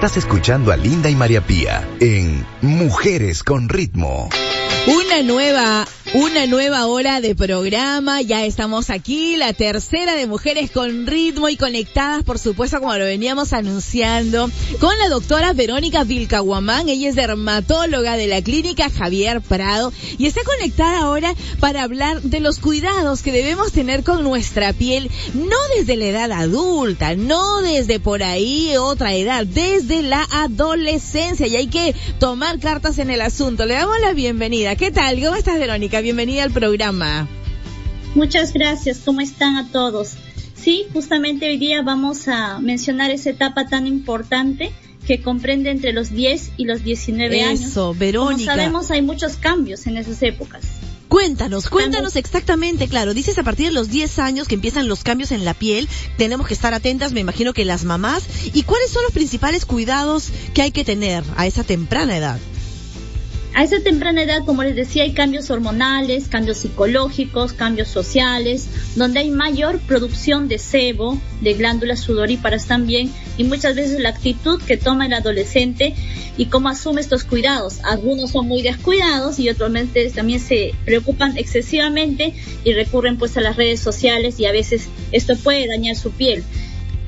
estás escuchando a Linda y María Pía en Mujeres con Ritmo. Una nueva, una nueva hora de programa. Ya estamos aquí, la tercera de Mujeres con Ritmo y conectadas, por supuesto, como lo veníamos anunciando, con la doctora Verónica Vilcahuamán. Ella es dermatóloga de la clínica Javier Prado y está conectada ahora para hablar de los cuidados que debemos tener con nuestra piel, no desde la edad adulta, no desde por ahí otra edad, desde la adolescencia. Y hay que tomar cartas en el asunto. Le damos la bienvenida. ¿Qué tal? ¿Cómo estás, Verónica? Bienvenida al programa. Muchas gracias. ¿Cómo están a todos? Sí, justamente hoy día vamos a mencionar esa etapa tan importante que comprende entre los 10 y los 19 años. Eso, Verónica. Como sabemos, hay muchos cambios en esas épocas. Cuéntanos, cuéntanos exactamente, claro, dices a partir de los 10 años que empiezan los cambios en la piel, tenemos que estar atentas, me imagino que las mamás, ¿y cuáles son los principales cuidados que hay que tener a esa temprana edad? A esa temprana edad, como les decía, hay cambios hormonales, cambios psicológicos, cambios sociales, donde hay mayor producción de sebo, de glándulas sudoríparas también, y muchas veces la actitud que toma el adolescente y cómo asume estos cuidados. Algunos son muy descuidados y otros también se preocupan excesivamente y recurren pues a las redes sociales y a veces esto puede dañar su piel.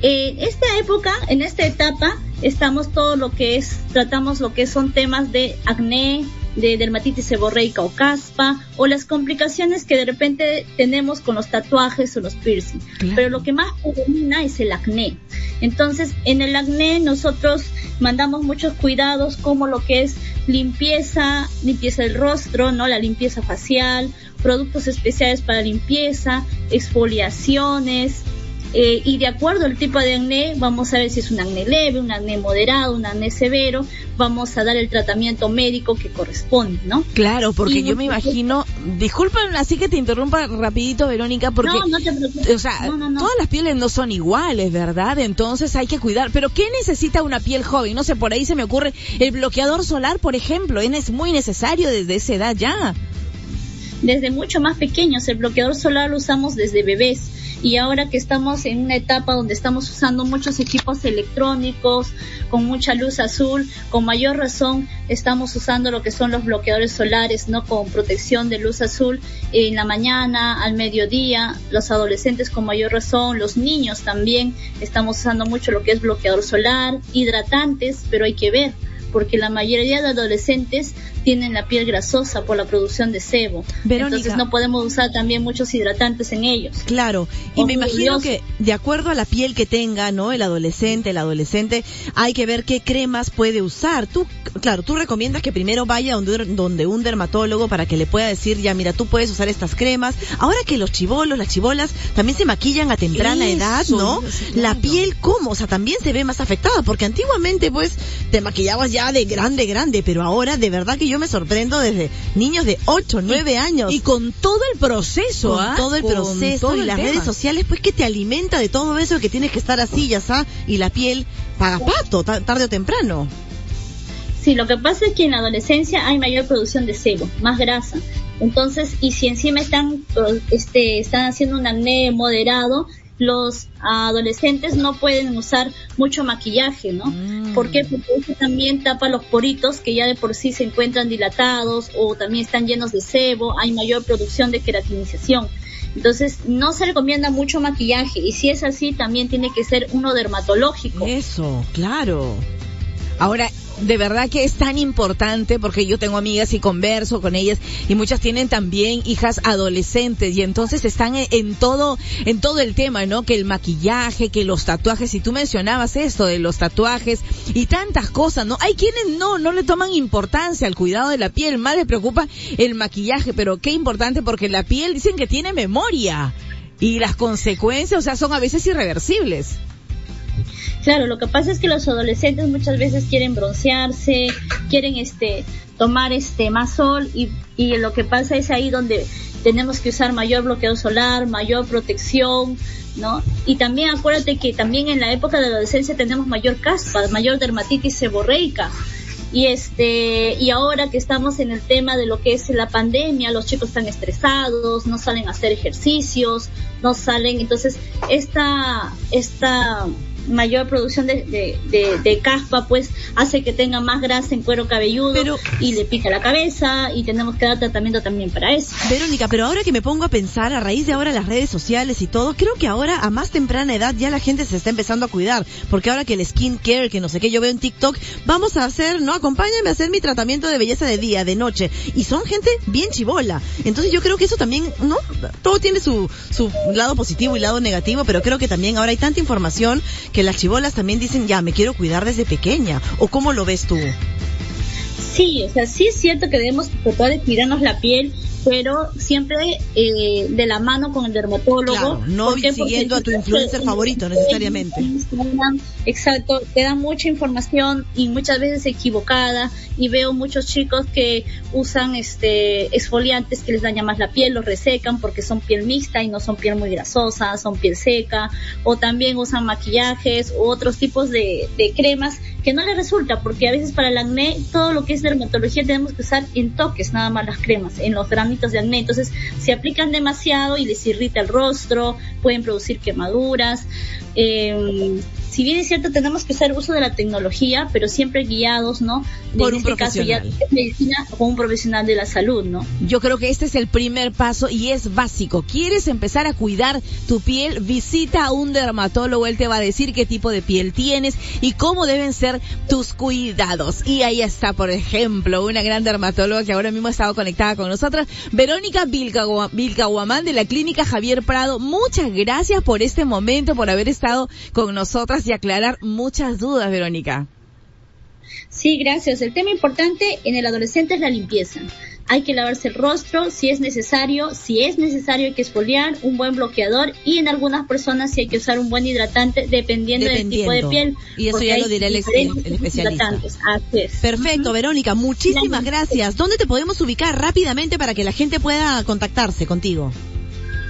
En esta época, en esta etapa, estamos todo lo que es, tratamos lo que son temas de acné, de dermatitis seborreica o caspa, o las complicaciones que de repente tenemos con los tatuajes o los piercing. Pero lo que más predomina es el acné. Entonces, en el acné nosotros mandamos muchos cuidados como lo que es limpieza, limpieza del rostro, ¿no? La limpieza facial, productos especiales para limpieza, exfoliaciones, eh, y de acuerdo al tipo de acné, vamos a ver si es un acné leve, un acné moderado, un acné severo, vamos a dar el tratamiento médico que corresponde, ¿no? Claro, porque yo me imagino, disculpen así que te interrumpa rapidito, Verónica, porque, no, no te preocupes. o sea, todas las pieles no son iguales, ¿verdad? Entonces hay que cuidar. Pero ¿qué necesita una piel joven? No sé, por ahí se me ocurre el bloqueador solar, por ejemplo, es muy necesario desde esa edad ya. Desde mucho más pequeños, el bloqueador solar lo usamos desde bebés y ahora que estamos en una etapa donde estamos usando muchos equipos electrónicos con mucha luz azul, con mayor razón estamos usando lo que son los bloqueadores solares, ¿no? Con protección de luz azul en la mañana, al mediodía, los adolescentes con mayor razón, los niños también estamos usando mucho lo que es bloqueador solar, hidratantes, pero hay que ver porque la mayoría de adolescentes tienen la piel grasosa por la producción de sebo. Entonces no podemos usar también muchos hidratantes en ellos. Claro, y me imagino que de acuerdo a la piel que tenga, ¿no? El adolescente, el adolescente, hay que ver qué cremas puede usar. Tú, claro, tú recomiendas que primero vaya donde, donde un dermatólogo para que le pueda decir, ya mira, tú puedes usar estas cremas. Ahora que los chivolos, las chivolas también se maquillan a temprana edad, ¿no? La piel, ¿cómo? O sea, también se ve más afectada, porque antiguamente pues te maquillabas ya de grande, grande, pero ahora de verdad que yo me sorprendo desde niños de 8, 9 años. Y con todo el proceso, con ¿ah? todo el Con proceso todo y el las tema. redes sociales, pues que te alimenta de todo eso que tienes que estar así, ya está, y la piel paga pato, ta- tarde o temprano. Sí, lo que pasa es que en la adolescencia hay mayor producción de sebo, más grasa. Entonces, y si encima están, eh, este, están haciendo un acné moderado, los adolescentes no pueden usar mucho maquillaje, ¿no? ¿Por qué? Porque eso también tapa los poritos que ya de por sí se encuentran dilatados o también están llenos de sebo, hay mayor producción de queratinización. Entonces, no se recomienda mucho maquillaje y si es así, también tiene que ser uno dermatológico. Eso, claro. Ahora, de verdad que es tan importante porque yo tengo amigas y converso con ellas y muchas tienen también hijas adolescentes y entonces están en, todo en todo el tema, ¿no? Que el maquillaje, que los tatuajes y tú mencionabas esto de los tatuajes y tantas cosas, ¿no? Hay quienes no no le toman importancia al cuidado de la piel, más les preocupa el maquillaje, pero qué importante porque la piel dicen que tiene memoria y las consecuencias, o sea, son a veces irreversibles. Claro, lo que pasa es que los adolescentes muchas veces quieren broncearse, quieren este tomar este más sol y, y lo que pasa es ahí donde tenemos que usar mayor bloqueo solar, mayor protección, ¿no? Y también acuérdate que también en la época de adolescencia tenemos mayor caspa, mayor dermatitis seborreica. Y este, y ahora que estamos en el tema de lo que es la pandemia, los chicos están estresados, no salen a hacer ejercicios, no salen, entonces esta, esta mayor producción de, de, de, caspa, pues hace que tenga más grasa en cuero cabelludo y le pica la cabeza y tenemos que dar tratamiento también para eso. Verónica, pero ahora que me pongo a pensar, a raíz de ahora las redes sociales y todo, creo que ahora a más temprana edad ya la gente se está empezando a cuidar, porque ahora que el skin care, que no sé qué, yo veo en TikTok, vamos a hacer, ¿no? Acompáñame a hacer mi tratamiento de belleza de día, de noche, y son gente bien chivola. Entonces yo creo que eso también, ¿no? Todo tiene su, su lado positivo y lado negativo, pero creo que también ahora hay tanta información que las chivolas también dicen, ya, me quiero cuidar desde pequeña. ¿O cómo lo ves tú? Sí, o sea, sí es cierto que debemos tratar de cuidarnos la piel pero siempre eh, de la mano con el dermatólogo. Claro, no siguiendo a tu influencer favorito necesariamente. Exacto, te dan mucha información y muchas veces equivocada y veo muchos chicos que usan este exfoliantes que les dañan más la piel, los resecan porque son piel mixta y no son piel muy grasosa, son piel seca o también usan maquillajes u otros tipos de, de cremas que no les resulta porque a veces para el acné todo lo que es dermatología tenemos que usar en toques nada más las cremas, en los de acné. Entonces, se aplican demasiado y les irrita el rostro, pueden producir quemaduras. Eh, si bien es cierto, tenemos que hacer uso de la tecnología, pero siempre guiados, ¿no? Por en un este caso ya medicina o un profesional de la salud, ¿no? Yo creo que este es el primer paso y es básico. ¿Quieres empezar a cuidar tu piel? Visita a un dermatólogo, él te va a decir qué tipo de piel tienes y cómo deben ser tus cuidados. Y ahí está, por ejemplo, una gran dermatóloga que ahora mismo ha estado conectada con nosotras, Verónica Vilcahuamán de la clínica Javier Prado. Muchas gracias por este momento, por haber estado con nosotras y aclarar muchas dudas, Verónica. Sí, gracias. El tema importante en el adolescente es la limpieza. Hay que lavarse el rostro si es necesario, si es necesario hay que exfoliar, un buen bloqueador y en algunas personas sí hay que usar un buen hidratante dependiendo, del tipo de piel. Y eso ya lo dirá el, especialista. Perfecto, Verónica, muchísimas gracias. ¿Dónde te podemos ubicar rápidamente para que la gente pueda contactarse contigo?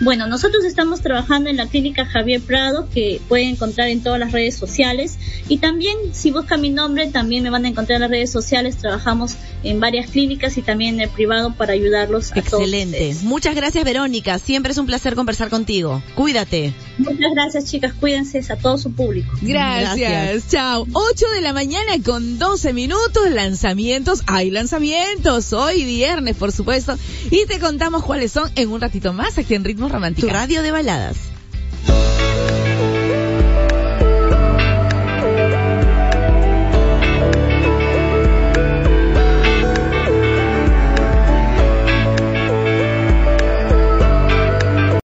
Bueno, nosotros estamos trabajando en la clínica Javier Prado, que pueden encontrar en todas las redes sociales. Y también, si buscan mi nombre, también me van a encontrar en las redes sociales. Trabajamos en varias clínicas y también en el privado para ayudarlos a Excelente. Muchas gracias, Verónica. Siempre es un placer conversar contigo. Cuídate. Muchas gracias, chicas. Cuídense a todo su público. Gracias. gracias. Chao. 8 de la mañana con 12 minutos. Lanzamientos. Hay lanzamientos. Hoy viernes, por supuesto. Y te contamos cuáles son en un ratito más aquí en Ritmo Tu radio de baladas.